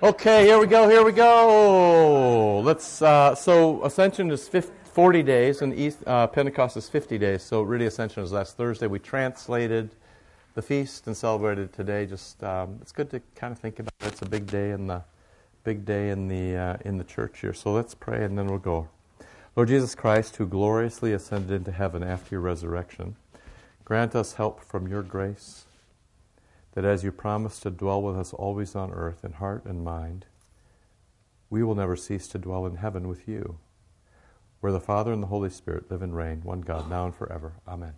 Okay, here we go, here we go. Let's, uh, so Ascension is 50, 40 days and East, uh, Pentecost is 50 days. So really Ascension is last Thursday. We translated the feast and celebrated today. Just, um, it's good to kind of think about it. It's a big day in the, big day in the, uh, in the church here. So let's pray and then we'll go. Lord Jesus Christ, who gloriously ascended into heaven after your resurrection, grant us help from your grace that as you promise to dwell with us always on earth in heart and mind, we will never cease to dwell in heaven with you, where the Father and the Holy Spirit live and reign, one God, now and forever. Amen.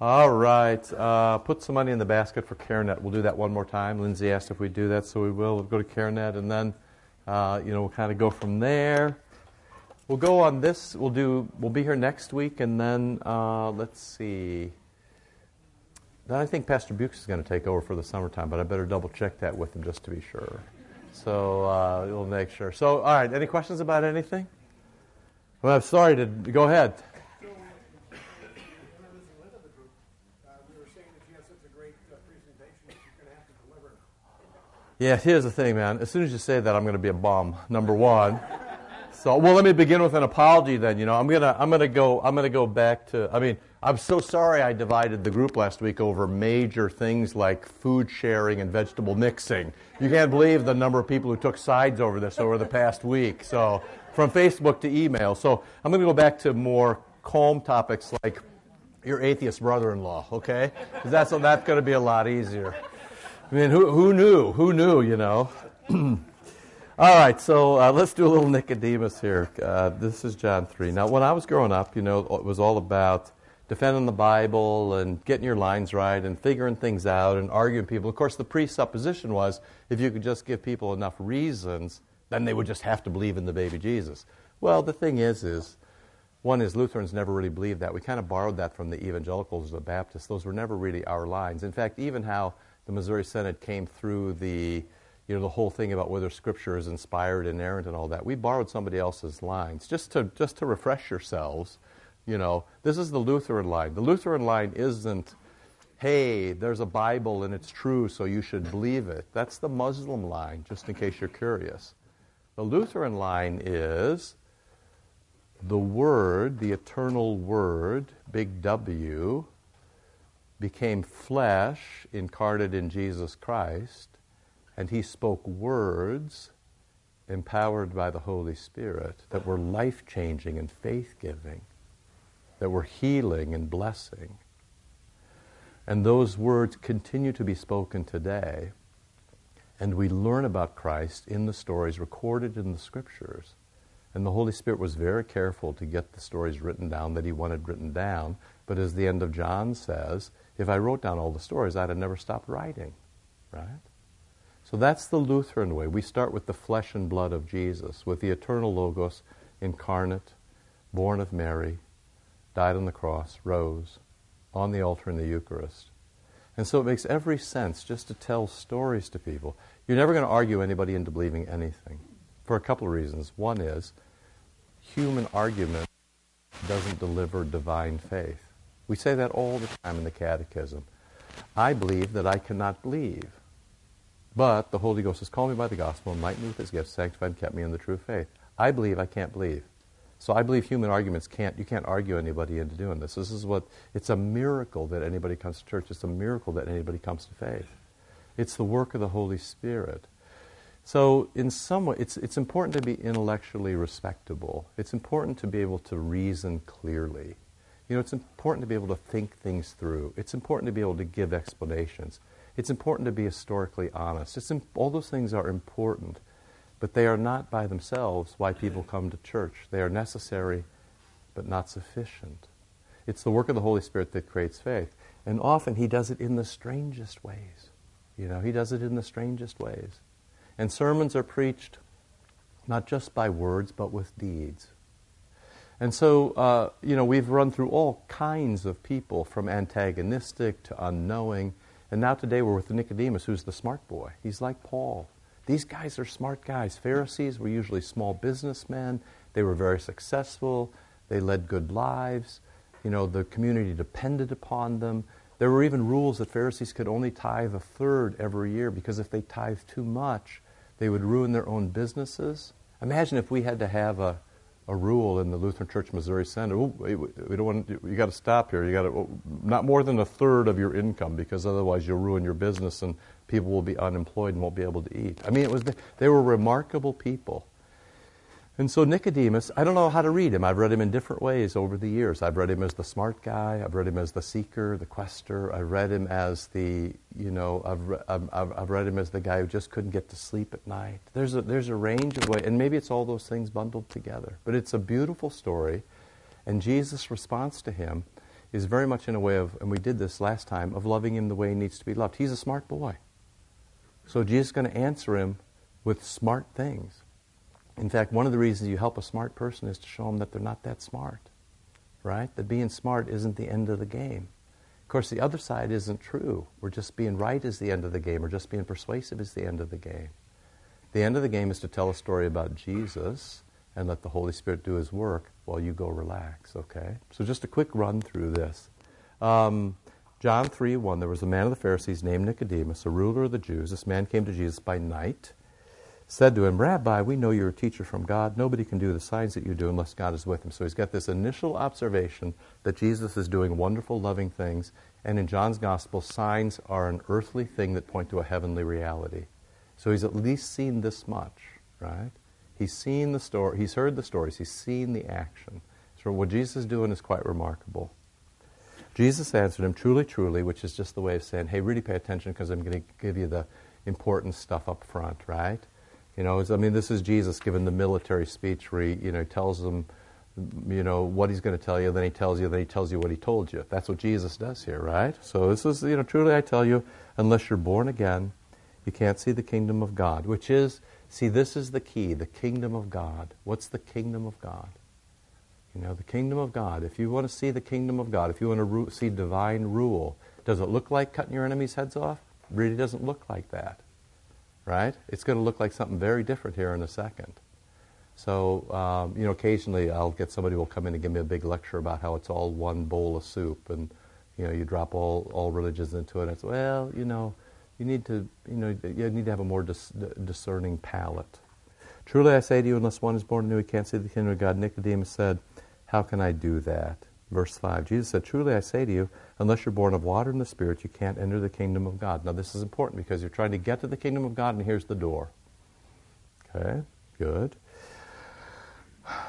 All right. Uh, put some money in the basket for CareNet. We'll do that one more time. Lindsay asked if we'd do that, so we will. We'll go to CareNet, and then, uh, you know, we'll kind of go from there. We'll go on this. We'll do. We'll be here next week, and then uh, let's see. I think Pastor Bukes is going to take over for the summertime, but I better double check that with him just to be sure. So uh, we'll make sure. So, all right, any questions about anything? Well, I'm sorry to go ahead. Yeah, here's the thing, man. As soon as you say that, I'm going to be a bum. Number one. So, well, let me begin with an apology. Then, you know, I'm gonna, I'm gonna go, I'm gonna go back to. I mean, I'm so sorry I divided the group last week over major things like food sharing and vegetable mixing. You can't believe the number of people who took sides over this over the past week. So, from Facebook to email. So, I'm going to go back to more calm topics like your atheist brother-in-law. Okay, because that's that's going to be a lot easier. I mean, who who knew? Who knew? You know. All right, so uh, let's do a little Nicodemus here. Uh, this is John 3. Now, when I was growing up, you know, it was all about defending the Bible and getting your lines right and figuring things out and arguing people. Of course, the presupposition was if you could just give people enough reasons, then they would just have to believe in the baby Jesus. Well, the thing is, is one is Lutherans never really believed that. We kind of borrowed that from the evangelicals, the Baptists. Those were never really our lines. In fact, even how the Missouri Synod came through the you know the whole thing about whether Scripture is inspired, inerrant, and all that. We borrowed somebody else's lines just to just to refresh yourselves you know, this is the Lutheran line. The Lutheran line isn't, hey, there's a Bible and it's true, so you should believe it. That's the Muslim line, just in case you're curious. The Lutheran line is the Word, the eternal Word, big W, became flesh incarnate in Jesus Christ, and he spoke words empowered by the Holy Spirit that were life changing and faith giving that were healing and blessing. And those words continue to be spoken today. And we learn about Christ in the stories recorded in the scriptures. And the Holy Spirit was very careful to get the stories written down that he wanted written down. But as the end of John says, if I wrote down all the stories, I'd have never stopped writing. Right? So that's the Lutheran way. We start with the flesh and blood of Jesus, with the eternal Logos incarnate, born of Mary, died on the cross, rose on the altar in the Eucharist. And so it makes every sense just to tell stories to people. You're never going to argue anybody into believing anything for a couple of reasons. One is human argument doesn't deliver divine faith. We say that all the time in the Catechism. I believe that I cannot believe. But the Holy Ghost has called me by the gospel, enlightened me with his gifts, sanctified and kept me in the true faith. I believe I can't believe. So I believe human arguments can't, you can't argue anybody into doing this. This is what, it's a miracle that anybody comes to church. It's a miracle that anybody comes to faith. It's the work of the Holy Spirit. So, in some way, it's, it's important to be intellectually respectable. It's important to be able to reason clearly. You know, it's important to be able to think things through. It's important to be able to give explanations. It's important to be historically honest. It's, all those things are important. But they are not by themselves why people come to church. They are necessary, but not sufficient. It's the work of the Holy Spirit that creates faith. And often He does it in the strangest ways. You know, He does it in the strangest ways. And sermons are preached not just by words, but with deeds. And so, uh, you know, we've run through all kinds of people, from antagonistic to unknowing. And now today we're with Nicodemus, who's the smart boy. He's like Paul. These guys are smart guys. Pharisees were usually small businessmen. They were very successful. They led good lives. You know, the community depended upon them. There were even rules that Pharisees could only tithe a third every year because if they tithed too much, They would ruin their own businesses. Imagine if we had to have a, a rule in the Lutheran Church Missouri we, we don't want you got to stop here. You got to not more than a third of your income because otherwise you'll ruin your business and people will be unemployed and won't be able to eat. I mean, it was they were remarkable people. And so Nicodemus, I don't know how to read him. I've read him in different ways over the years. I've read him as the smart guy. I've read him as the seeker, the quester. I've read him as the, you know, I've, I've, I've read him as the guy who just couldn't get to sleep at night. There's a, there's a range of ways, and maybe it's all those things bundled together. But it's a beautiful story, and Jesus' response to him is very much in a way of, and we did this last time, of loving him the way he needs to be loved. He's a smart boy. So Jesus is going to answer him with smart things. In fact, one of the reasons you help a smart person is to show them that they're not that smart, right? That being smart isn't the end of the game. Of course, the other side isn't true. We're just being right is the end of the game, or just being persuasive is the end of the game. The end of the game is to tell a story about Jesus and let the Holy Spirit do His work while you go relax, okay? So, just a quick run through this. Um, John 3 1, there was a man of the Pharisees named Nicodemus, a ruler of the Jews. This man came to Jesus by night said to him, Rabbi, we know you're a teacher from God. Nobody can do the signs that you do unless God is with him. So he's got this initial observation that Jesus is doing wonderful, loving things. And in John's gospel, signs are an earthly thing that point to a heavenly reality. So he's at least seen this much, right? He's seen the story, he's heard the stories, he's seen the action. So what Jesus is doing is quite remarkable. Jesus answered him, Truly, truly, which is just the way of saying, Hey, really pay attention because I'm going to give you the important stuff up front, right? You know, I mean, this is Jesus giving the military speech where he, you know, tells them, you know, what he's going to tell you, then he tells you, then he tells you what he told you. That's what Jesus does here, right? So this is, you know, truly I tell you, unless you're born again, you can't see the kingdom of God, which is, see, this is the key, the kingdom of God. What's the kingdom of God? You know, the kingdom of God. If you want to see the kingdom of God, if you want to ru- see divine rule, does it look like cutting your enemies' heads off? Really doesn't look like that right? It's going to look like something very different here in a second. So, um, you know, occasionally I'll get somebody will come in and give me a big lecture about how it's all one bowl of soup, and you know, you drop all, all religions into it. And it's well, you know, you need to, you know, you need to have a more dis- discerning palate. Truly, I say to you, unless one is born anew, he can't see the kingdom of God. Nicodemus said, "How can I do that?" Verse 5, Jesus said, Truly I say to you, unless you're born of water and the Spirit, you can't enter the kingdom of God. Now, this is important because you're trying to get to the kingdom of God, and here's the door. Okay, good.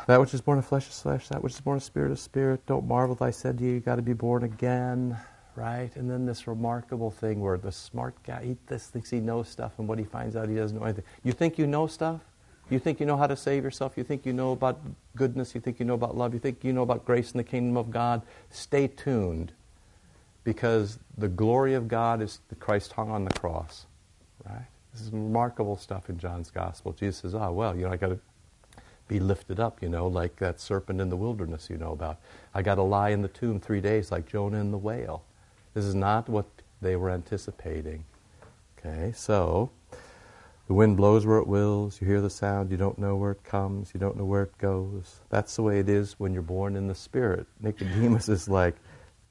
That which is born of flesh is flesh, that which is born of spirit is spirit. Don't marvel that I said to you, you got to be born again, right? And then this remarkable thing where the smart guy, he thinks he knows stuff, and what he finds out, he doesn't know anything. You think you know stuff? You think you know how to save yourself? You think you know about goodness? You think you know about love? You think you know about grace in the kingdom of God? Stay tuned because the glory of God is the Christ hung on the cross, right? This is remarkable stuff in John's gospel. Jesus says, "Ah, oh, well, you know, I got to be lifted up, you know, like that serpent in the wilderness you know about. I got to lie in the tomb 3 days like Jonah in the whale." This is not what they were anticipating. Okay? So, the wind blows where it wills. You hear the sound. You don't know where it comes. You don't know where it goes. That's the way it is when you're born in the Spirit. Nicodemus is like,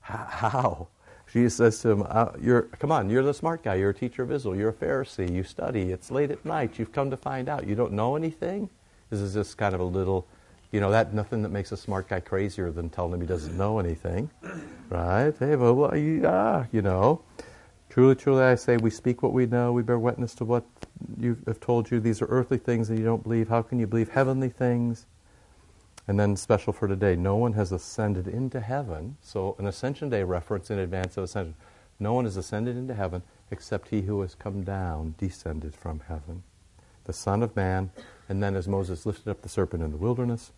how? Jesus says to him, uh, you're, Come on, you're the smart guy. You're a teacher of Israel. You're a Pharisee. You study. It's late at night. You've come to find out. You don't know anything? This is just kind of a little, you know, that nothing that makes a smart guy crazier than telling him he doesn't know anything. Right? Hey, well, yeah, you know. Truly, truly, I say, we speak what we know. We bear witness to what you have told you. These are earthly things and you don't believe. How can you believe heavenly things? And then, special for today, no one has ascended into heaven. So, an Ascension Day reference in advance of Ascension. No one has ascended into heaven except he who has come down, descended from heaven. The Son of Man. And then, as Moses lifted up the serpent in the wilderness,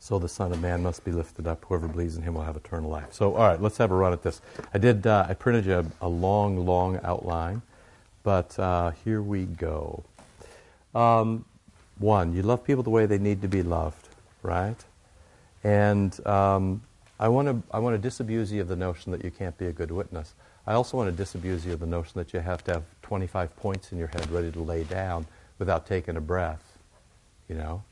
so the Son of Man must be lifted up. Whoever believes in him will have eternal life. So, all right, let's have a run at this. I did. Uh, I printed you a, a, long, long outline, but uh, here we go. Um, one, you love people the way they need to be loved, right? And um, I want to. I want to disabuse you of the notion that you can't be a good witness. I also want to disabuse you of the notion that you have to have 25 points in your head ready to lay down without taking a breath. You know,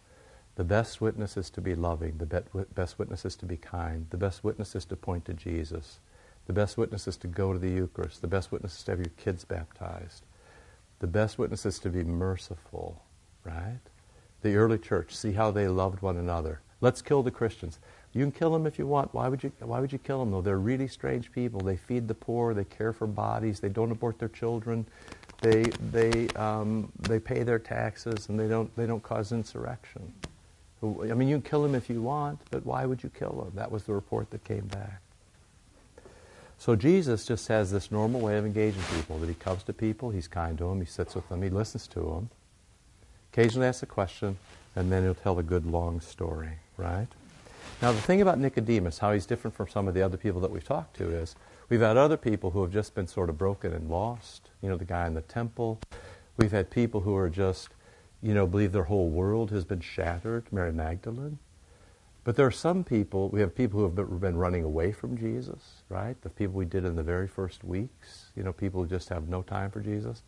the best witness is to be loving. The best witness is to be kind. The best witness is to point to Jesus. The best witness is to go to the Eucharist. The best witness is to have your kids baptized. The best witness is to be merciful, right? The early church, see how they loved one another. Let's kill the Christians. You can kill them if you want. Why would you, why would you kill them, though? They're really strange people. They feed the poor, they care for bodies, they don't abort their children, they, they, um, they pay their taxes, and they don't, they don't cause insurrection. I mean, you can kill them if you want, but why would you kill them? That was the report that came back. So Jesus just has this normal way of engaging people that he comes to people, he's kind to them, he sits with them, he listens to them, occasionally asks a question, and then he'll tell a good long story, right? Now, the thing about Nicodemus, how he's different from some of the other people that we've talked to, is we've had other people who have just been sort of broken and lost. You know, the guy in the temple. We've had people who are just, you know, believe their whole world has been shattered, Mary Magdalene. But there are some people, we have people who have been running away from Jesus, right? The people we did in the very first weeks, you know, people who just have no time for Jesus.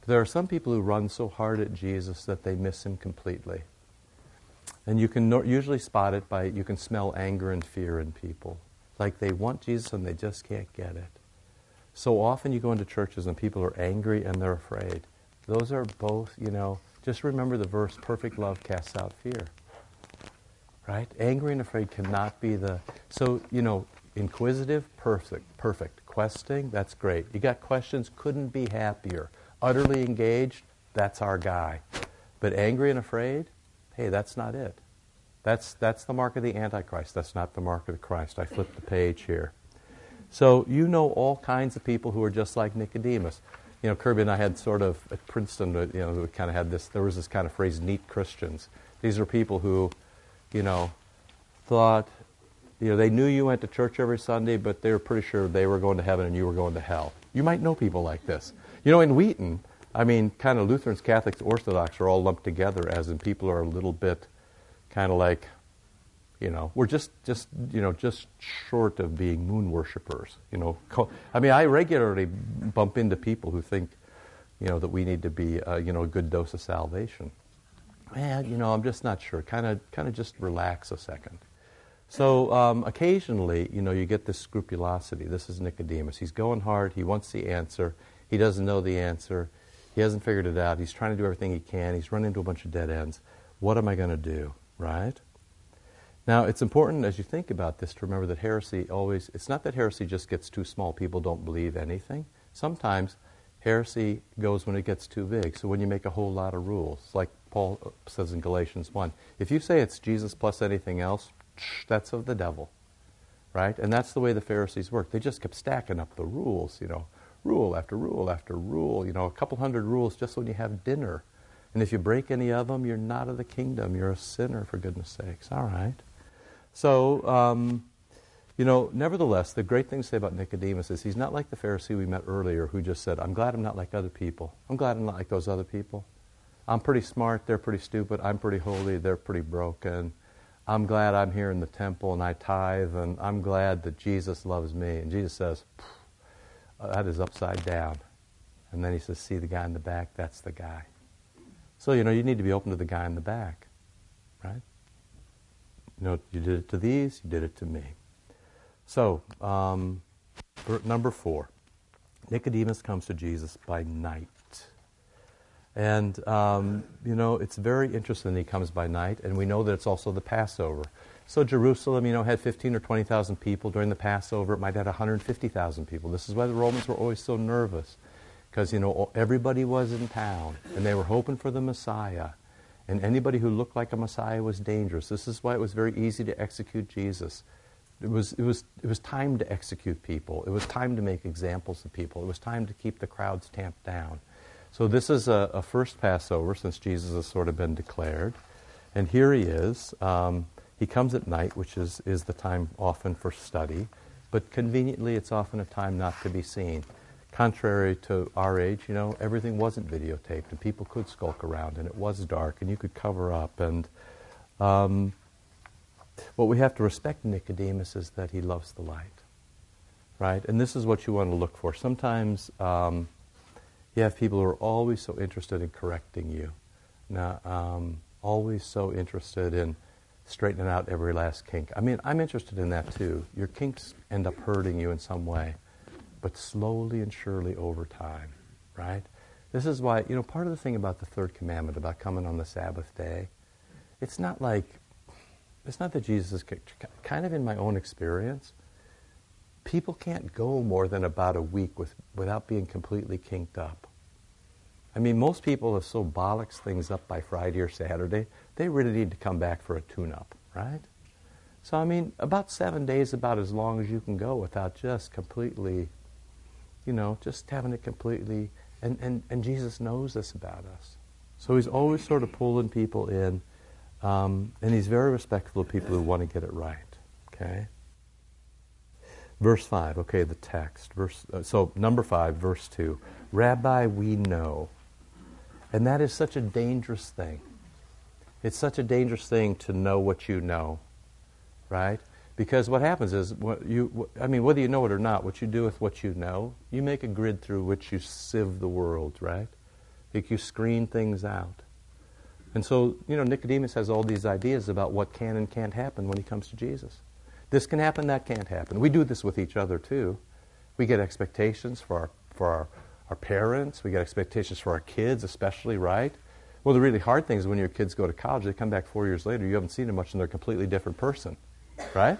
But there are some people who run so hard at Jesus that they miss him completely. And you can usually spot it by, you can smell anger and fear in people. Like they want Jesus and they just can't get it. So often you go into churches and people are angry and they're afraid. Those are both, you know, just remember the verse, perfect love casts out fear. Right? Angry and afraid cannot be the. So, you know, inquisitive, perfect, perfect. Questing, that's great. You got questions, couldn't be happier. Utterly engaged, that's our guy. But angry and afraid, hey, that's not it. That's, that's the mark of the Antichrist. That's not the mark of the Christ. I flipped the page here. So you know all kinds of people who are just like Nicodemus. You know, Kirby and I had sort of at Princeton, uh, you know, we kind of had this, there was this kind of phrase, neat Christians. These are people who, you know, thought, you know, they knew you went to church every Sunday, but they were pretty sure they were going to heaven and you were going to hell. You might know people like this. You know, in Wheaton, I mean, kind of Lutherans, Catholics, Orthodox are all lumped together, as in people are a little bit kind of like, you know, we're just, just, you know, just short of being moon worshippers. You know, I mean, I regularly bump into people who think, you know, that we need to be, uh, you know, a good dose of salvation. Man, you know, I'm just not sure. Kind of, kind of just relax a second. So um, occasionally, you know, you get this scrupulosity. This is Nicodemus. He's going hard. He wants the answer. He doesn't know the answer. He hasn't figured it out. He's trying to do everything he can. He's run into a bunch of dead ends. What am I going to do? Right? Now, it's important as you think about this to remember that heresy always, it's not that heresy just gets too small, people don't believe anything. Sometimes heresy goes when it gets too big. So when you make a whole lot of rules, like Paul says in Galatians 1, if you say it's Jesus plus anything else, that's of the devil. Right? And that's the way the Pharisees worked. They just kept stacking up the rules, you know rule after rule after rule, you know, a couple hundred rules just when you have dinner. And if you break any of them, you're not of the kingdom. You're a sinner, for goodness sakes. All right. So, um, you know, nevertheless, the great thing to say about Nicodemus is he's not like the Pharisee we met earlier who just said, I'm glad I'm not like other people. I'm glad I'm not like those other people. I'm pretty smart, they're pretty stupid. I'm pretty holy, they're pretty broken. I'm glad I'm here in the temple and I tithe, and I'm glad that Jesus loves me. And Jesus says, that is upside down. And then he says, See the guy in the back? That's the guy. So, you know, you need to be open to the guy in the back, right? You know, you did it to these, you did it to me. So, um, number four Nicodemus comes to Jesus by night. And, um, you know, it's very interesting that he comes by night, and we know that it's also the Passover. So Jerusalem, you know, had 15 or 20,000 people during the Passover. It might have had 150,000 people. This is why the Romans were always so nervous, because, you know, everybody was in town, and they were hoping for the Messiah. And anybody who looked like a Messiah was dangerous. This is why it was very easy to execute Jesus. It was, it, was, it was time to execute people. It was time to make examples of people. It was time to keep the crowds tamped down. So this is a, a first Passover since Jesus has sort of been declared. And here he is. Um, he comes at night, which is, is the time often for study, but conveniently it's often a time not to be seen. Contrary to our age, you know, everything wasn't videotaped and people could skulk around and it was dark and you could cover up. And um, what we have to respect Nicodemus is that he loves the light, right? And this is what you want to look for. Sometimes um, you have people who are always so interested in correcting you, now, um, always so interested in straightening out every last kink. I mean, I'm interested in that too. Your kinks end up hurting you in some way, but slowly and surely over time, right? This is why, you know, part of the thing about the third commandment, about coming on the Sabbath day, it's not like, it's not that Jesus is kind of in my own experience. People can't go more than about a week with, without being completely kinked up. I mean, most people have so bollocks things up by Friday or Saturday, they really need to come back for a tune up, right? So, I mean, about seven days, about as long as you can go without just completely, you know, just having it completely. And, and, and Jesus knows this about us. So he's always sort of pulling people in, um, and he's very respectful of people who want to get it right, okay? Verse 5, okay, the text. Verse, uh, so, number 5, verse 2. Rabbi, we know and that is such a dangerous thing. It's such a dangerous thing to know what you know, right? Because what happens is, what you, I mean, whether you know it or not, what you do with what you know, you make a grid through which you sieve the world, right? Like you screen things out. And so, you know, Nicodemus has all these ideas about what can and can't happen when he comes to Jesus. This can happen, that can't happen. We do this with each other too. We get expectations for our, for our our parents, we get expectations for our kids, especially, right? Well, the really hard thing is when your kids go to college, they come back four years later, you haven't seen them much, and they're a completely different person, right?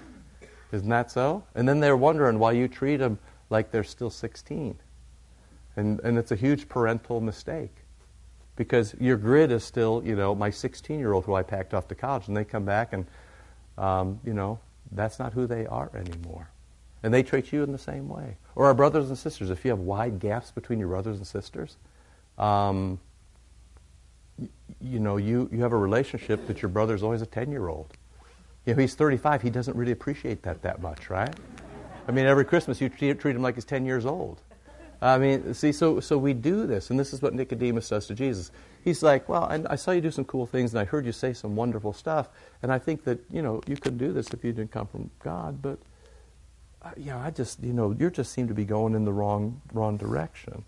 Isn't that so? And then they're wondering why you treat them like they're still 16. And, and it's a huge parental mistake because your grid is still, you know, my 16 year old who I packed off to college, and they come back and, um, you know, that's not who they are anymore. And they treat you in the same way. Or our brothers and sisters, if you have wide gaps between your brothers and sisters, um, y- you know, you, you have a relationship that your brother's always a 10 year old. You know, he's 35, he doesn't really appreciate that that much, right? I mean, every Christmas you treat, treat him like he's 10 years old. I mean, see, so, so we do this, and this is what Nicodemus does to Jesus. He's like, Well, I, I, saw you do some cool things, and I heard you say some wonderful stuff, and I think that, you know, you could do this if you didn't come from God, but yeah, I just, you know, you just seem to be going in the wrong, wrong direction.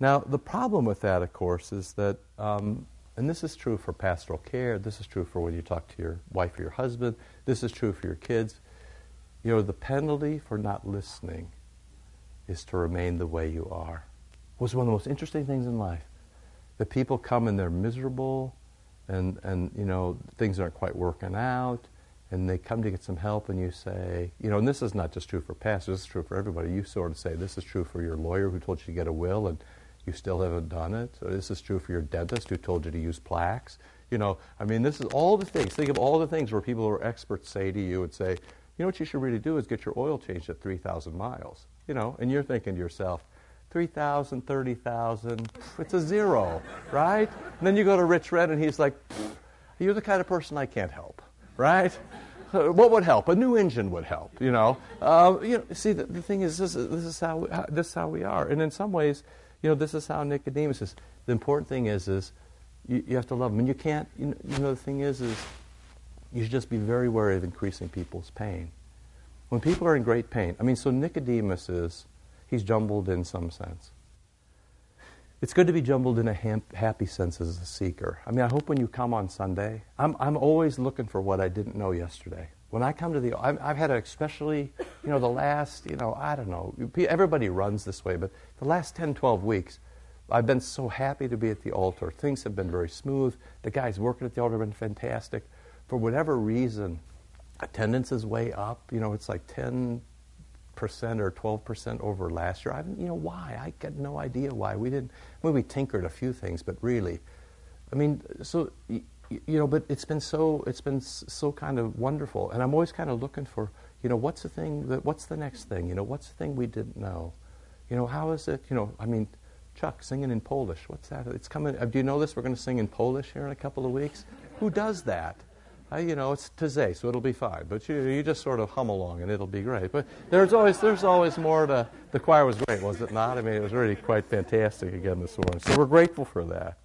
Now, the problem with that, of course, is that, um, and this is true for pastoral care, this is true for when you talk to your wife or your husband, this is true for your kids. You know, the penalty for not listening is to remain the way you are. It was one of the most interesting things in life. That people come and they're miserable, and, and you know, things aren't quite working out, and they come to get some help and you say, you know, and this is not just true for pastors, this is true for everybody. You sort of say, this is true for your lawyer who told you to get a will and you still haven't done it. Or this is true for your dentist who told you to use plaques. You know, I mean, this is all the things. Think of all the things where people who are experts say to you and say, you know what you should really do is get your oil changed at 3,000 miles. You know, and you're thinking to yourself, 3,000, 30,000, it's a zero, right? And then you go to Rich Red and he's like, you're the kind of person I can't help right? What would help? A new engine would help, you know. Uh, you know, see, the, the thing is, this, is, this is how, we, how, this is how we are, and in some ways, you know, this is how Nicodemus is. The important thing is, is you, you have to love them, and you can't. You know, you know, the thing is, is you should just be very wary of increasing people's pain. When people are in great pain, I mean, so Nicodemus is, he's jumbled in some sense. It's good to be jumbled in a happy sense as a seeker. I mean, I hope when you come on Sunday, I'm, I'm always looking for what I didn't know yesterday. When I come to the, I've, I've had a especially, you know, the last, you know, I don't know, everybody runs this way, but the last 10, 12 weeks, I've been so happy to be at the altar. Things have been very smooth. The guys working at the altar have been fantastic. For whatever reason, attendance is way up. You know, it's like 10, percent or 12 percent over last year. I, you know, why? I got no idea why. We didn't. Well, we tinkered a few things, but really, I mean, so you, know, but it's been so it's been so kind of wonderful, and I'm always kind of looking for, you know, what's the thing that what's the next thing? You know, what's the thing we didn't know? You know, how is it? You know, I mean. Chuck singing in Polish. What's that? It's coming. Uh, do you know this? We're going to sing in Polish here in a couple of weeks. Who does that? uh, you know, it's Taizé, so it'll be fine. But you, you just sort of hum along and it'll be great. But there's always, there's always more to, the choir was great, was it not? I mean, it was really quite fantastic again this morning. So we're grateful for that.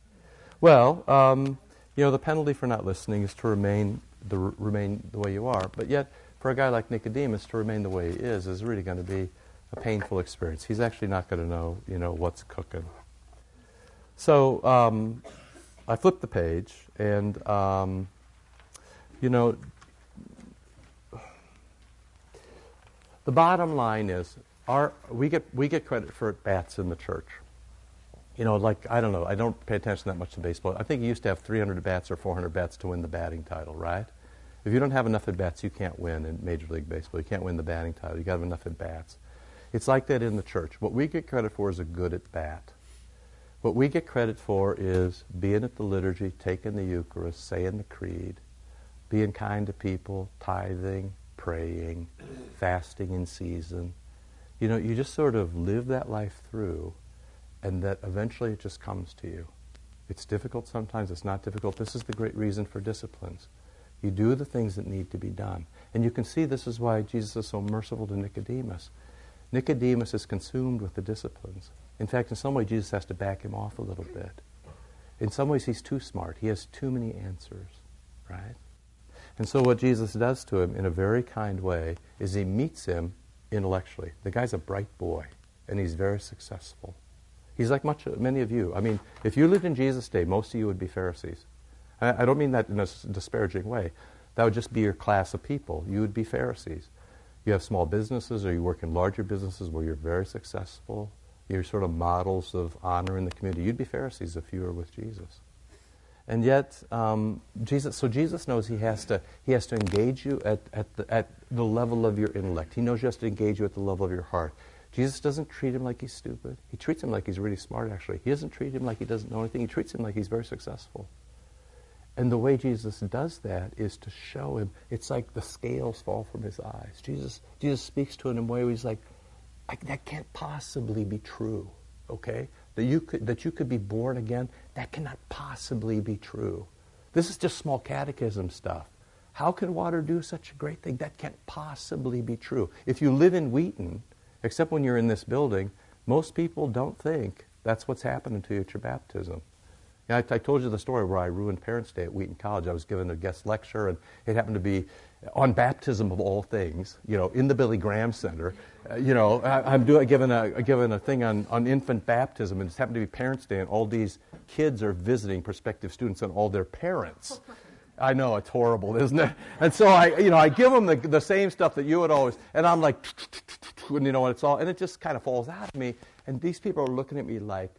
Well, um, you know, the penalty for not listening is to remain the, remain the way you are. But yet, for a guy like Nicodemus to remain the way he is is really going to be a painful experience. He's actually not going to know, you know, what's cooking. So um, I flipped the page, and um, you know, the bottom line is our, we, get, we get credit for bats in the church. You know, like, I don't know, I don't pay attention that much to baseball. I think you used to have 300 bats or 400 bats to win the batting title, right? If you don't have enough at bats, you can't win in Major League Baseball. You can't win the batting title. you got to have enough at bats. It's like that in the church. What we get credit for is a good at bat. What we get credit for is being at the liturgy, taking the Eucharist, saying the creed, being kind to people, tithing, praying, fasting in season. You know, you just sort of live that life through and that eventually it just comes to you. It's difficult sometimes, it's not difficult. This is the great reason for disciplines. You do the things that need to be done. And you can see this is why Jesus is so merciful to Nicodemus. Nicodemus is consumed with the disciplines. In fact, in some way, Jesus has to back him off a little bit. In some ways, he's too smart. He has too many answers, right? And so, what Jesus does to him in a very kind way is he meets him intellectually. The guy's a bright boy, and he's very successful. He's like much, many of you. I mean, if you lived in Jesus' day, most of you would be Pharisees. I, I don't mean that in a disparaging way. That would just be your class of people. You would be Pharisees. You have small businesses, or you work in larger businesses where you're very successful. You're sort of models of honor in the community. You'd be Pharisees if you were with Jesus. And yet, um, Jesus, so Jesus knows he has to, he has to engage you at, at, the, at the level of your intellect. He knows he has to engage you at the level of your heart. Jesus doesn't treat him like he's stupid. He treats him like he's really smart, actually. He doesn't treat him like he doesn't know anything. He treats him like he's very successful. And the way Jesus does that is to show him, it's like the scales fall from his eyes. Jesus, Jesus speaks to him in a way where he's like, that can't possibly be true, okay? That you, could, that you could be born again, that cannot possibly be true. This is just small catechism stuff. How can water do such a great thing? That can't possibly be true. If you live in Wheaton, except when you're in this building, most people don't think that's what's happening to you at your baptism. I, I, told you the story where I ruined Parents' Day at Wheaton College. I was given a guest lecture, and it happened to be on baptism of all things, you know, in the Billy Graham Center. Uh, you know, I, am doing, given, a, given a thing on, on infant baptism, and it's happened to be Parents' Day, and all these kids are visiting prospective students and all their parents. I know it's horrible, isn't it? And so I, you know, I give them the, the same stuff that you would always, and I'm like, and you know, it's all, and it just kind of falls out of me. And these people are looking at me like,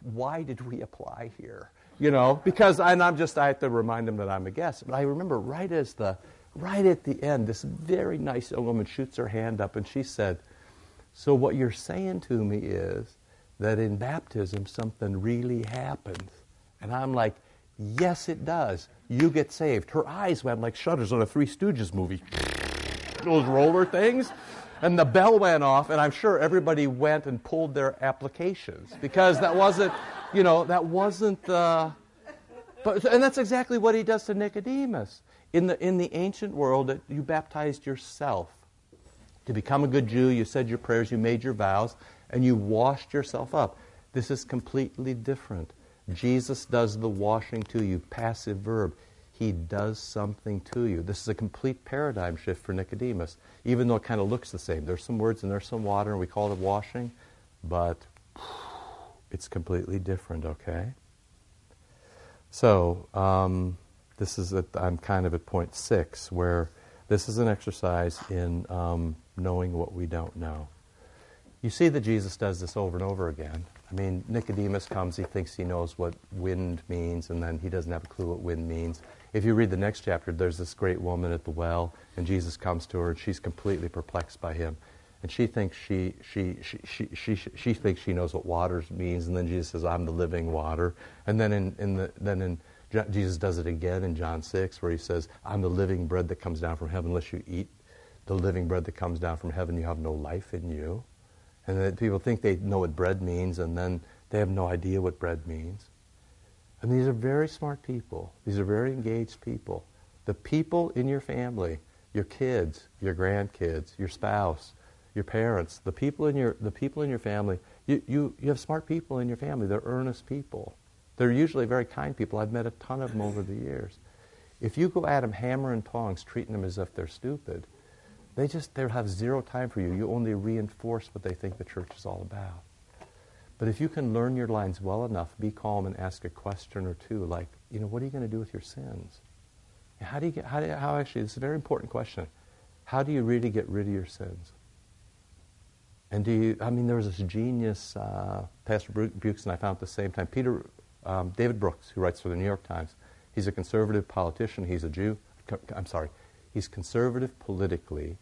why did we apply here? You know, because and I'm just I have to remind them that I'm a guest. But I remember right as the right at the end, this very nice young woman shoots her hand up and she said, "So what you're saying to me is that in baptism something really happens." And I'm like, "Yes, it does. You get saved." Her eyes went like shutters on a Three Stooges movie. Those roller things. And the bell went off, and I'm sure everybody went and pulled their applications because that wasn't, you know, that wasn't the. But, and that's exactly what he does to Nicodemus. In the, in the ancient world, you baptized yourself. To become a good Jew, you said your prayers, you made your vows, and you washed yourself up. This is completely different. Jesus does the washing to you, passive verb he does something to you. This is a complete paradigm shift for Nicodemus, even though it kind of looks the same. There's some words and there's some water, and we call it washing, but it's completely different, okay? So, um, this is, at, I'm kind of at point six, where this is an exercise in um, knowing what we don't know. You see that Jesus does this over and over again. I mean, Nicodemus comes, he thinks he knows what wind means, and then he doesn't have a clue what wind means. If you read the next chapter, there's this great woman at the well, and Jesus comes to her, and she's completely perplexed by him. And she thinks she, she, she, she, she, she, thinks she knows what water means, and then Jesus says, I'm the living water. And then in, in the, then in, Jesus does it again in John 6, where he says, I'm the living bread that comes down from heaven. Unless you eat the living bread that comes down from heaven, you have no life in you. And then people think they know what bread means, and then they have no idea what bread means. And these are very smart people. These are very engaged people. The people in your family, your kids, your grandkids, your spouse, your parents, the people in your, the people in your family, you, you, you have smart people in your family. They're earnest people. They're usually very kind people. I've met a ton of them over the years. If you go at them hammer and tongs, treating them as if they're stupid, they just they'll have zero time for you. You only reinforce what they think the church is all about. But if you can learn your lines well enough, be calm and ask a question or two, like, you know, what are you going to do with your sins? How do you get, how, do how actually, it's a very important question. How do you really get rid of your sins? And do you, I mean, there was this genius, uh, Pastor Bukes and I found at the same time, Peter, um, David Brooks, who writes for the New York Times. He's a conservative politician. He's a Jew. I'm sorry. He's conservative politically.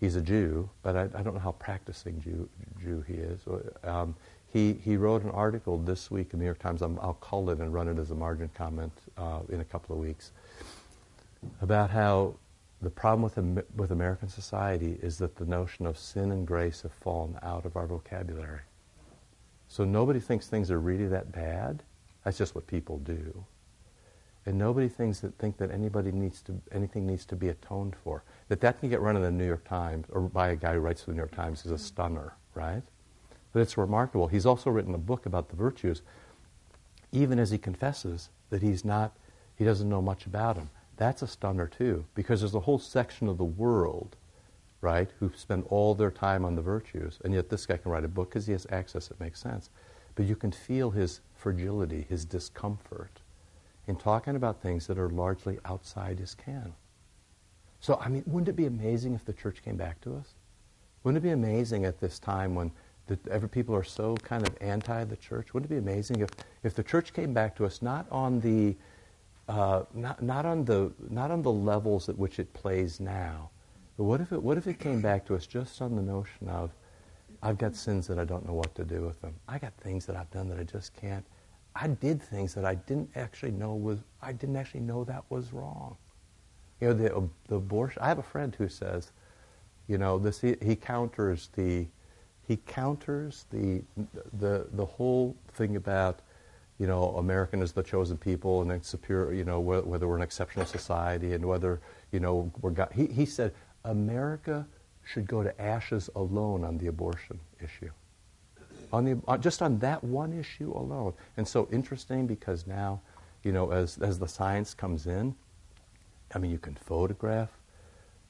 He's a Jew, but I, I don't know how practicing Jew, Jew he is. Um, he, he wrote an article this week in the New York Times. i will call it and run it as a margin comment uh, in a couple of weeks about how the problem with, with American society is that the notion of sin and grace have fallen out of our vocabulary. So nobody thinks things are really that bad. That's just what people do. And nobody thinks that think that anybody needs to anything needs to be atoned for. That that can get run in the New York Times or by a guy who writes for the New York Times is a stunner, right? But it's remarkable. He's also written a book about the virtues, even as he confesses that he's not, he doesn't know much about them. That's a stunner too, because there's a whole section of the world, right, who spend all their time on the virtues, and yet this guy can write a book because he has access. It makes sense, but you can feel his fragility, his discomfort, in talking about things that are largely outside his ken. So, I mean, wouldn't it be amazing if the church came back to us? Wouldn't it be amazing at this time when that every people are so kind of anti the church. Wouldn't it be amazing if, if the church came back to us not on the uh, not, not on the not on the levels at which it plays now, but what if it what if it came back to us just on the notion of I've got sins that I don't know what to do with them. I got things that I've done that I just can't. I did things that I didn't actually know was I didn't actually know that was wrong. You know the the abortion. I have a friend who says, you know, this he, he counters the he counters the, the, the whole thing about, you know, American is the chosen people and superior, you know, whether, whether we're an exceptional society and whether, you know, we're God. He, he said America should go to ashes alone on the abortion issue. On the, on, just on that one issue alone. And so interesting because now, you know, as, as the science comes in, I mean, you can photograph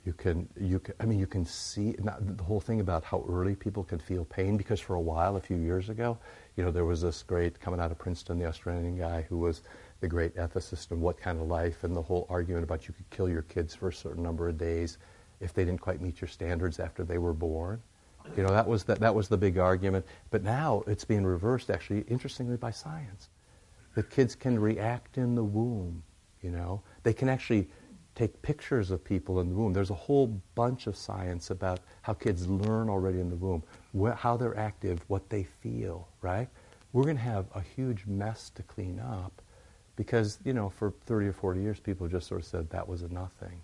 you can, you can, I mean, you can see not, the whole thing about how early people can feel pain because for a while, a few years ago, you know, there was this great, coming out of Princeton, the Australian guy who was the great ethicist and what kind of life and the whole argument about you could kill your kids for a certain number of days if they didn't quite meet your standards after they were born. You know, that was the, that was the big argument. But now it's being reversed, actually, interestingly, by science. That kids can react in the womb, you know. They can actually take pictures of people in the womb. There's a whole bunch of science about how kids learn already in the womb, wh- how they're active, what they feel, right? We're going to have a huge mess to clean up because, you know, for 30 or 40 years, people just sort of said that was a nothing,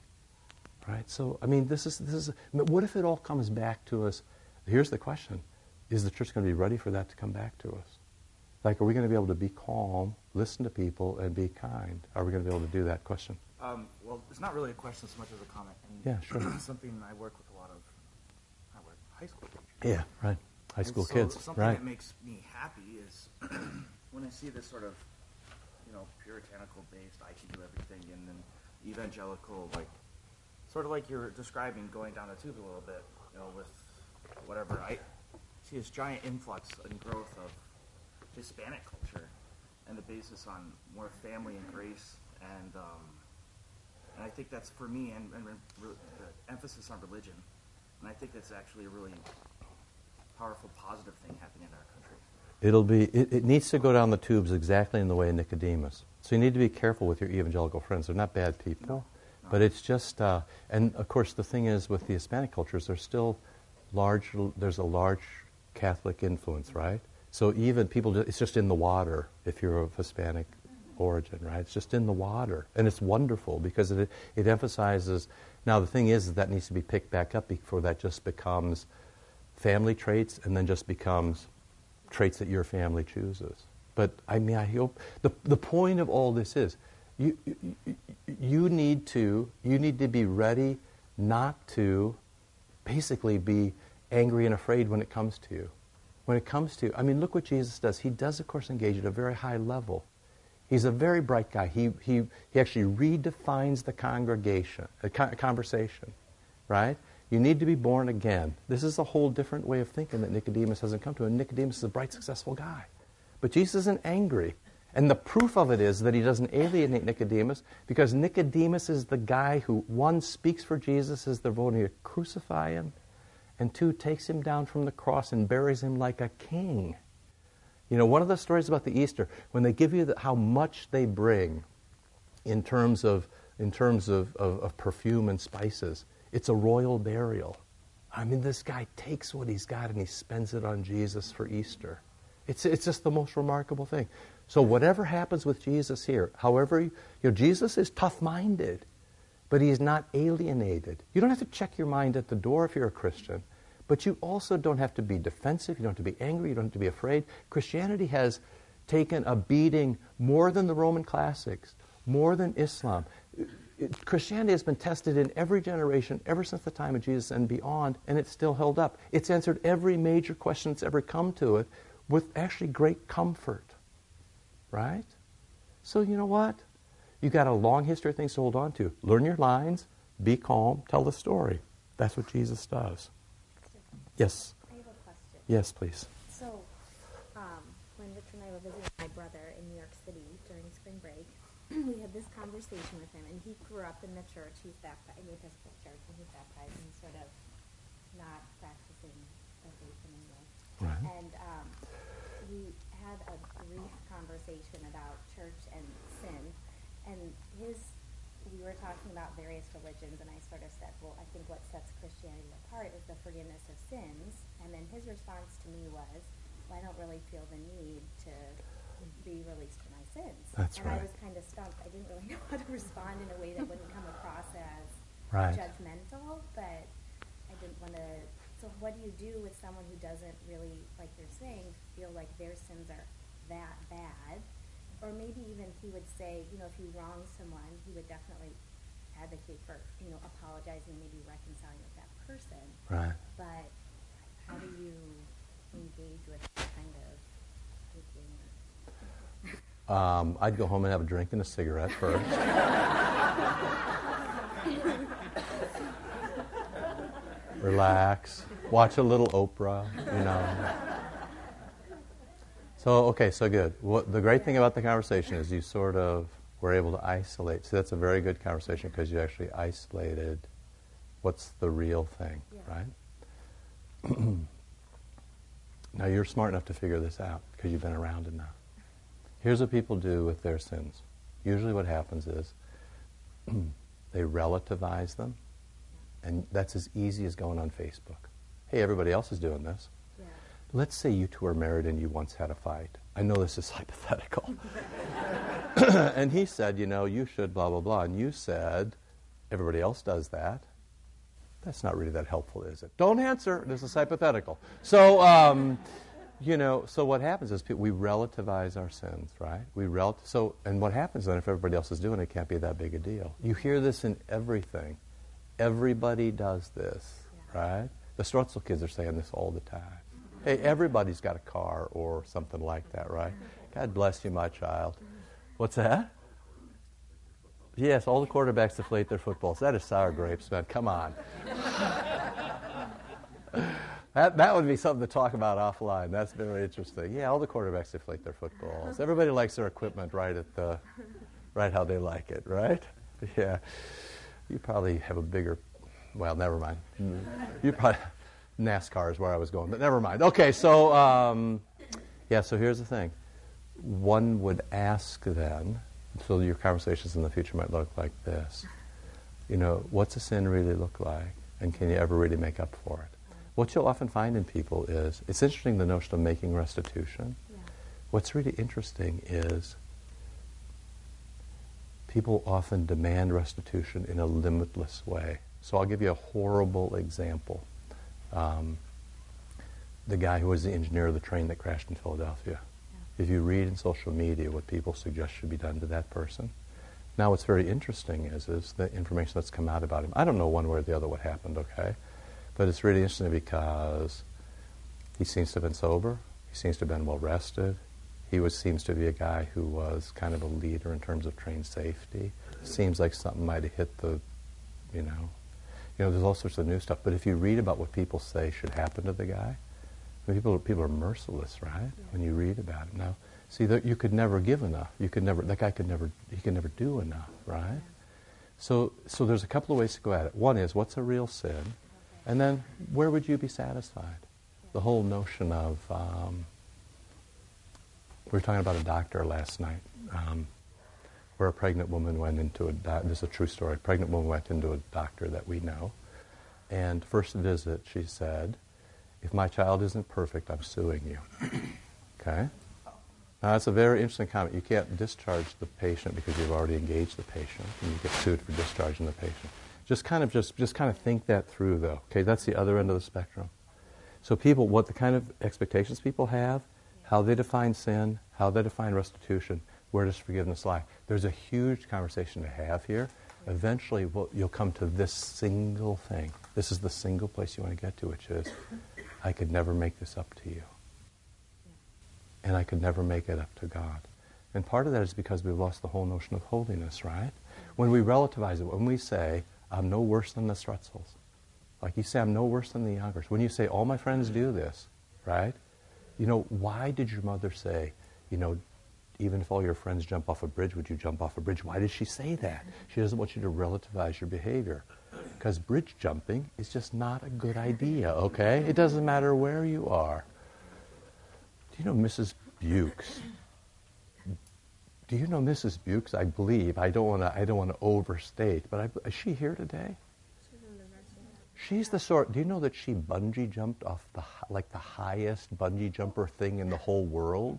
right? So, I mean, this is, this is, what if it all comes back to us? Here's the question. Is the church going to be ready for that to come back to us? Like, are we going to be able to be calm, listen to people, and be kind? Are we going to be able to do that? Question. Um, well, it's not really a question so much as a comment. And yeah, sure. something I work with a lot of I work high school teachers. Yeah, right. High school so kids. Something right. that makes me happy is when I see this sort of, you know, puritanical based, I can do everything, and then evangelical, like, sort of like you're describing going down the tube a little bit, you know, with whatever. I see this giant influx and growth of Hispanic culture and the basis on more family and grace and um, think that's for me, and, and re- the emphasis on religion. And I think that's actually a really powerful, positive thing happening in our country. It'll be, it, it, needs to go down the tubes exactly in the way of Nicodemus. So you need to be careful with your evangelical friends. They're not bad people, no, no. but it's just, uh, and of course the thing is with the Hispanic cultures, there's still large, there's a large Catholic influence, right? So even people, it's just in the water if you're of Hispanic origin, right? It's just in the water. And it's wonderful because it, it emphasizes. Now, the thing is, is that needs to be picked back up before that just becomes family traits and then just becomes traits that your family chooses. But I mean, I hope the, the point of all this is you, you, you, need to, you need to be ready not to basically be angry and afraid when it comes to you. When it comes to, I mean, look what Jesus does. He does, of course, engage at a very high level. He's a very bright guy. He, he, he actually redefines the congregation, uh, a conversation, right? You need to be born again. This is a whole different way of thinking that Nicodemus hasn't come to. And Nicodemus is a bright, successful guy. But Jesus isn't angry. And the proof of it is that he doesn't alienate Nicodemus because Nicodemus is the guy who, one, speaks for Jesus as they're voting to crucify him, and two, takes him down from the cross and buries him like a king. You know, one of the stories about the Easter, when they give you the, how much they bring in terms of, in terms of, of, of perfume and spices, it's a royal burial. I mean, this guy takes what he's got and he spends it on Jesus for Easter. It's, it's just the most remarkable thing. So, whatever happens with Jesus here, however, you know, Jesus is tough minded, but he's not alienated. You don't have to check your mind at the door if you're a Christian, but you also don't have to be defensive. You don't have to be angry. You don't have to be afraid. Christianity has taken a beating more than the Roman classics, more than Islam. Christianity has been tested in every generation ever since the time of Jesus and beyond, and it's still held up. It's answered every major question that's ever come to it with actually great comfort. Right? So, you know what? You've got a long history of things to hold on to. Learn your lines, be calm, tell the story. That's what Jesus does. Yes? I have a question. Yes, please. So, um, when Rich and I were visiting my brother in New York City during spring break, we had this conversation with him, and he grew up in the church. He's baptized in the Episcopal Church, and he's baptized and sort of not practicing the faith anymore. Right. And um, we had a brief conversation about church and sin, and his. We were talking about various religions, and I sort of said, "Well, I think what sets Christianity apart is the forgiveness of sins." And then his response to me was, well, "I don't really feel the need to be released from my sins." That's and right. I was kind of stumped. I didn't really know how to respond in a way that wouldn't come across as Right. judgmental, but I didn't want to. So, what do you do with someone who doesn't really, like you're saying, feel like their sins are that bad? Or maybe even he would say, you know, if you wrong someone, he would definitely advocate for, you know, apologizing, maybe reconciling with that person. Right. But how do you engage with that kind of thinking? Um, I'd go home and have a drink and a cigarette first. Relax. Watch a little Oprah, you know. So, okay, so good. What, the great thing about the conversation is you sort of were able to isolate. So that's a very good conversation because you actually isolated what's the real thing, Yeah. right? now you're smart enough to figure this out because you've been around enough. Here's what people do with their sins. Usually, what happens is they relativize them, and that's as easy as going on Facebook. Hey, everybody else is doing this. Let's say you two are married and you once had a fight. I know this is hypothetical. and he said, you know, you should blah, blah, blah. And you said, everybody else does that. That's not really that helpful, is it? Don't answer. This is hypothetical. So, um, you know, so what happens is people, we relativize our sins, right? We rel- so, and what happens then if everybody else is doing it, it can't be that big a deal. You hear this in everything. Everybody does this, Yeah. right? The Strutzel kids are saying this all the time. Hey, everybody's got a car or something like that, right? God bless you, my child. What's that? Yes, all the quarterbacks deflate their footballs. That is sour grapes, man. Come on. that, that would be something to talk about offline. That's very interesting. Yeah, all the quarterbacks deflate their footballs. Everybody likes their equipment right at the, right how they like it, right? Yeah. You probably have a bigger, well, never mind. You probably, NASCAR is where I was going, but never mind. Okay, so, um, yeah, so here's the thing. One would ask then, so your conversations in the future might look like this. You know, what's a sin really look like? And can you ever really make up for it? What you'll often find in people is, it's interesting the notion of making restitution. Yeah. What's really interesting is people often demand restitution in a limitless way. So I'll give you a horrible example. Um, the guy who was the engineer of the train that crashed in Philadelphia. If you read in social media what people suggest should be done to that person, now what's very interesting is is the information that's come out about him. I don't know one way or the other what happened, okay? But it's really interesting because he seems to have been sober. He seems to have been well rested. He was seems to be a guy who was kind of a leader in terms of train safety. Seems like something might have hit the, you know, you know. There's all sorts of new stuff. But if you read about what people say should happen to the guy, people people are merciless, right? When you read about it now, see that you could never give enough. You could never. That guy could never. He could never do enough, right? So so there's a couple of ways to go at it. One is what's a real sin, And then where would you be satisfied? The whole notion of, um, we were talking about a doctor last night, um, where a pregnant woman went into a, do- this is a true story, a pregnant woman went into a doctor that we know, and first visit she said, if my child isn't perfect, I'm suing you. okay? Now that's a very interesting comment. You can't discharge the patient because you've already engaged the patient, and you get sued for discharging the patient. Just kind of just just kind of think that through, though. Okay, that's the other end of the spectrum. So people, what the kind of expectations people have, how they define sin, how they define restitution, where does forgiveness lie? There's a huge conversation to have here. Eventually, we'll, you'll come to this single thing. This is the single place you want to get to, which is, I could never make this up to you and I could never make it up to God. And part of that is because we've lost the whole notion of holiness, right? When we relativize it, when we say, I'm no worse than the Stretzels, like you say, I'm no worse than the Youngers, when you say, all my friends do this, right? You know, why did your mother say, you know, even if all your friends jump off a bridge, would you jump off a bridge? Why did she say that? She doesn't want you to relativize your behavior. Because bridge jumping is just not a good idea, okay? It doesn't matter where you are. Do you know Mrs. Bukes? Do you know Mrs. Bukes? I believe. I don't want to. I don't want to overstate, but I, is she here today? She's the sort. Do you know that she bungee jumped off the like the highest bungee jumper thing in the whole world?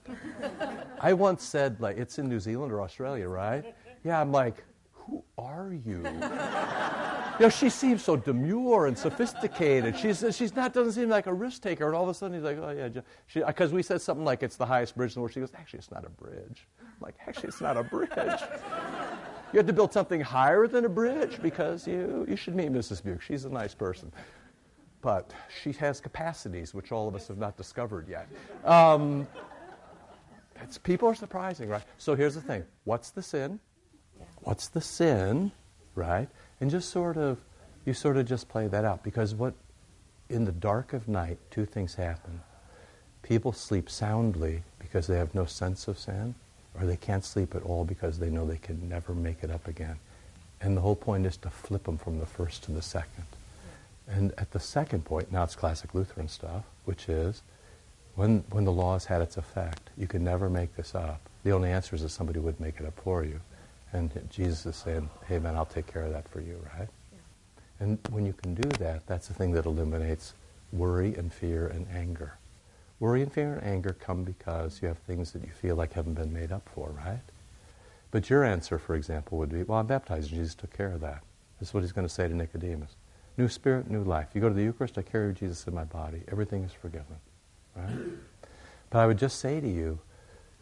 I once said like it's in New Zealand or Australia, right? Yeah, I'm like, who are you? you know, she seems so demure and sophisticated. She's, she's not, doesn't seem like a risk taker. And all of a sudden he's like, oh, yeah. Because we said something like it's the highest bridge in the world. She goes, actually, it's not a bridge. I'm like, actually, it's not a bridge. You had to build something higher than a bridge because you, you should meet Mrs. Buke. She's a nice person. But she has capacities which all of us have not discovered yet. Um, it's, people are surprising, right? So here's the thing what's the sin? What's the sin, right? And just sort of, you sort of just play that out. Because what, in the dark of night, two things happen. People sleep soundly because they have no sense of sin, or they can't sleep at all because they know they can never make it up again. And the whole point is to flip them from the first to the second. And at the second point, now it's classic Lutheran stuff, which is when, when the law has had its effect, you can never make this up. The only answer is that somebody would make it up for you. And Jesus is saying, hey man, I'll take care of that for you, right? Yeah. And when you can do that, that's the thing that eliminates worry and fear and anger. Worry and fear and anger come because you have things that you feel like haven't been made up for, right? But your answer, for example, would be, well, I'm baptized, and Jesus took care of that. This is what he's going to say to Nicodemus. New spirit, new life. You go to the Eucharist, I carry Jesus in my body. Everything is forgiven, right? But I would just say to you,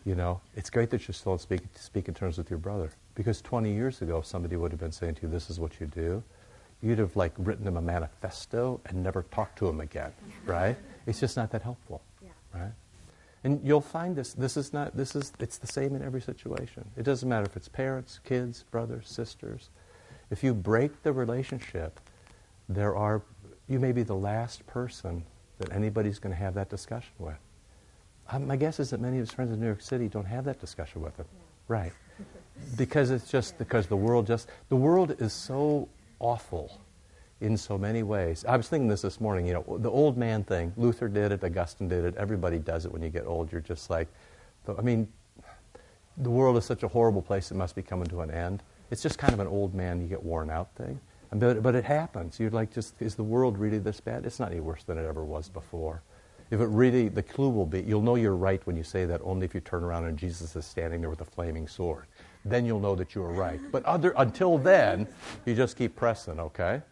you know, it's great that you're still speaking speak in terms with your brother. Because 20 years ago, if somebody would have been saying to you, this is what you do, you'd have like written him a manifesto and never talked to him again, right? It's just not that helpful, Yeah. right? And you'll find this, this is not, this is, it's the same in every situation. It doesn't matter if it's parents, kids, brothers, sisters. If you break the relationship, there are, you may be the last person that anybody's going to have that discussion with. Um, my guess is that many of his friends in New York City don't have that discussion with him. Right. Because it's just because the world just, the world is so awful in so many ways. I was thinking this this morning, you know, the old man thing. Luther did it, Augustine did it, everybody does it when you get old. You're just like, I mean, the world is such a horrible place, it must be coming to an end. It's just kind of an old man, you get worn out thing. But, but it happens. You're like, just, is the world really this bad? It's not any worse than it ever was before. If it really, the clue will be, you'll know you're right when you say that only if you turn around and Jesus is standing there with a flaming sword. Then you'll know that you are right. But other, until then, you just keep pressing, okay?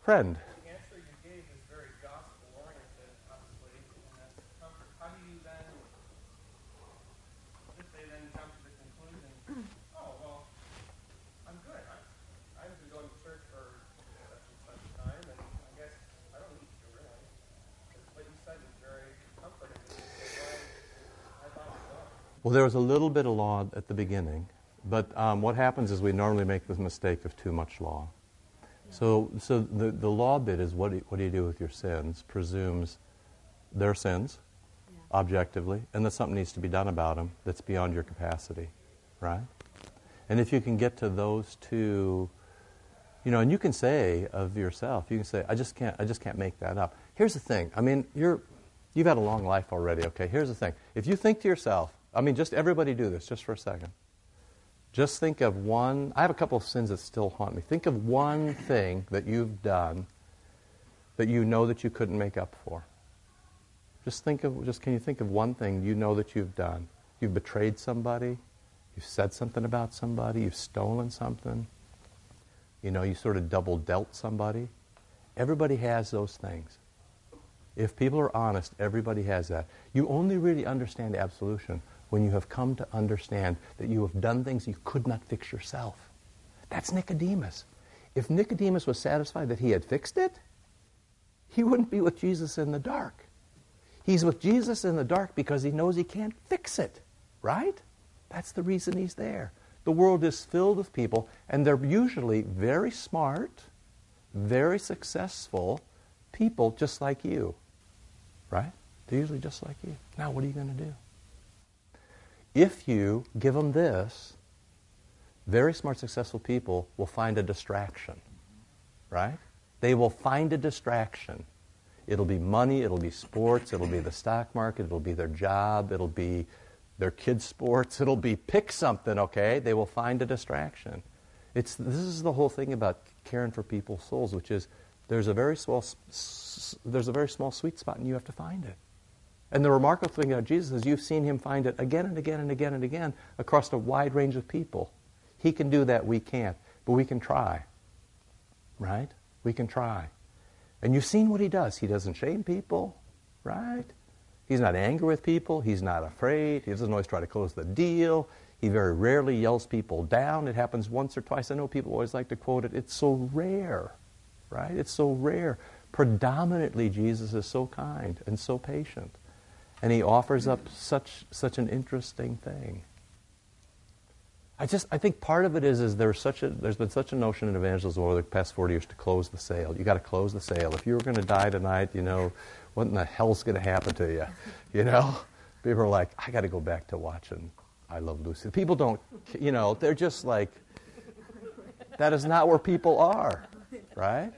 Friend. The answer you gave is very gospel oriented, obviously, and that's comfort. How do you then, if they then jump to the conclusion, oh, well, I'm good. I, I've been going to church for such and such time, and I guess I don't need to really. Because what you said is very comforting. Well, I thought it was. Well, there was a little bit of law at the beginning, but um, what happens is we normally make the mistake of too much law. So, so the, the law bit is what do, you, what do you do with your sins? Presumes they're sins, Yeah. objectively, and that something needs to be done about them that's beyond your capacity, right? And if you can get to those two You know, and you can say of yourself, you can say, I just can't, I just can't make that up. Here's the thing. I mean, you're, you've had a long life already, okay? Here's the thing. If you think to yourself, I mean, just everybody do this just for a second. Just think of one, I have a couple of sins that still haunt me. Think of one thing that you've done that you know that you couldn't make up for. Just think of, just can you think of one thing you know that you've done? You've betrayed somebody, you've said something about somebody, you've stolen something, you know, you sort of double dealt somebody. Everybody has those things. If people are honest, everybody has that. You only really understand absolution when you have come to understand that you have done things you could not fix yourself. That's Nicodemus. If Nicodemus was satisfied that he had fixed it, he wouldn't be with Jesus in the dark. He's with Jesus in the dark because he knows he can't fix it, right? That's the reason he's there. The world is filled with people, and they're usually very smart, very successful people just like you. Right? They're usually just like you. Now, what are you going to do? If you give them this, very smart, successful people will find a distraction. Right? They will find a distraction. It'll be money, it'll be sports, it'll be the stock market, it'll be their job, it'll be their kids' sports. It'll be pick something, okay? They will find a distraction. It's, this is the whole thing about caring for people's souls, which is there's a very small, there's a very small sweet spot, and you have to find it. And the remarkable thing about Jesus is you've seen him find it again and again and again and again across a wide range of people. He can do that, we can't. But we can try. Right? We can try. And you've seen what he does. He doesn't shame people, right? He's not angry with people. He's not afraid. He doesn't always try to close the deal. He very rarely yells people down. It happens once or twice. I know people always like to quote it. It's so rare, right? It's so rare. Predominantly, Jesus is so kind and so patient. And he offers up such, such an interesting thing. I just I think part of it is is there's such a there's been such a notion in evangelism over the past 40 years to close the sale. You got to close the sale. If you were going to die tonight, you know, what in the hell's going to happen to you? You know? People are like, I got to go back to watching I Love Lucy. People don't, you know, they're just like, that is not where people are, right?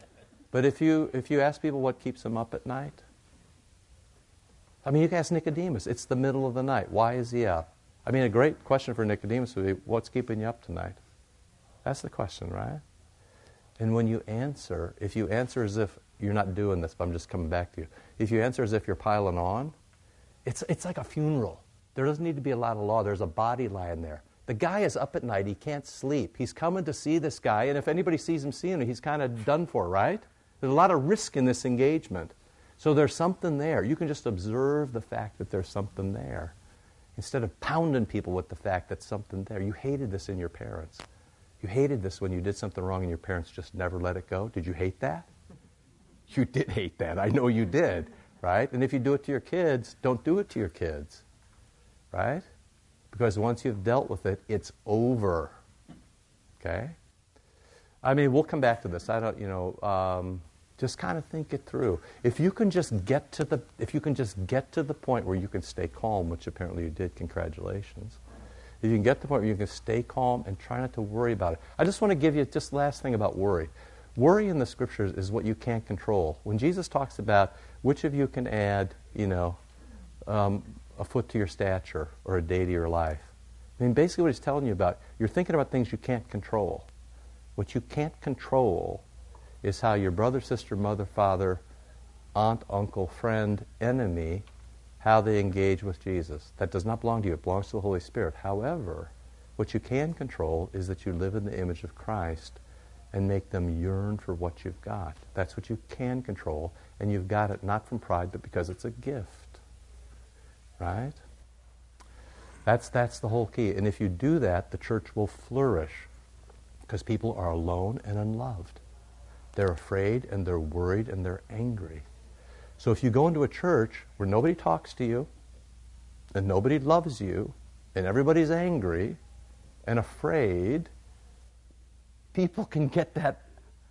But if you, if you ask people what keeps them up at night, I mean, you can ask Nicodemus. It's the middle of the night. Why is he up? I mean, a great question for Nicodemus would be, what's keeping you up tonight? That's the question, right? And when you answer, if you answer as if you're not doing this, but I'm just coming back to you. If you answer as if you're piling on, it's, it's like a funeral. There doesn't need to be a lot of law. There's a body lying there. The guy is up at night. He can't sleep. He's coming to see this guy, and if anybody sees him seeing him, he's kind of done for, right? There's a lot of risk in this engagement. So there's something there. You can just observe the fact that there's something there instead of pounding people with the fact that something there. You hated this in your parents. You hated this when you did something wrong and your parents just never let it go. Did you hate that? You did hate that. I know you did, right? And if you do it to your kids, don't do it to your kids, right? Because once you've dealt with it, it's over. Okay? I mean, we'll come back to this. I don't, you know, um, just kind of think it through. If you can just get to the, if you can just get to the point where you can stay calm, which apparently you did, congratulations. If you can get to the point where you can stay calm and try not to worry about it. I just want to give you just last thing about worry. Worry in the scriptures is what you can't control. When Jesus talks about which of you can add, you know, um, a foot to your stature or a day to your life, I mean, basically what he's telling you about, you're thinking about things you can't control. What you can't control is how your brother, sister, mother, father, aunt, uncle, friend, enemy, how they engage with Jesus. That does not belong to you, it belongs to the Holy Spirit. However, what you can control is that you live in the image of Christ and make them yearn for what you've got. That's what you can control, and you've got it not from pride, but because it's a gift. Right? That's, that's the whole key. And if you do that, the church will flourish because people are alone and unloved. They're afraid and they're worried and they're angry. So if you go into a church where nobody talks to you and nobody loves you and everybody's angry and afraid, people can get that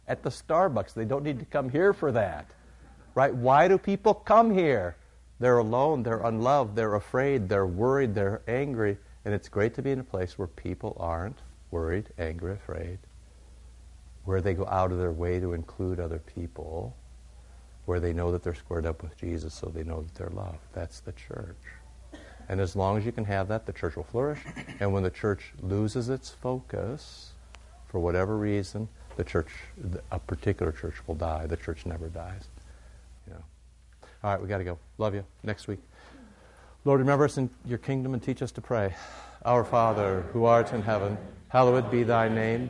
at the Starbucks. They don't need to come here for that. Right? Why do people come here? They're alone, they're unloved, they're afraid, they're worried, they're angry. And it's great to be in a place where people aren't worried, angry, afraid. Where they go out of their way to include other people, where they know that they're squared up with Jesus so they know that they're loved. That's the church. And as long as you can have that, the church will flourish. And when the church loses its focus, for whatever reason, the church, a particular church will die. The church never dies. You know. All right, we got to go. Love you. Next week. Lord, remember us in your kingdom and teach us to pray. Our Father, who art in heaven, hallowed be thy name.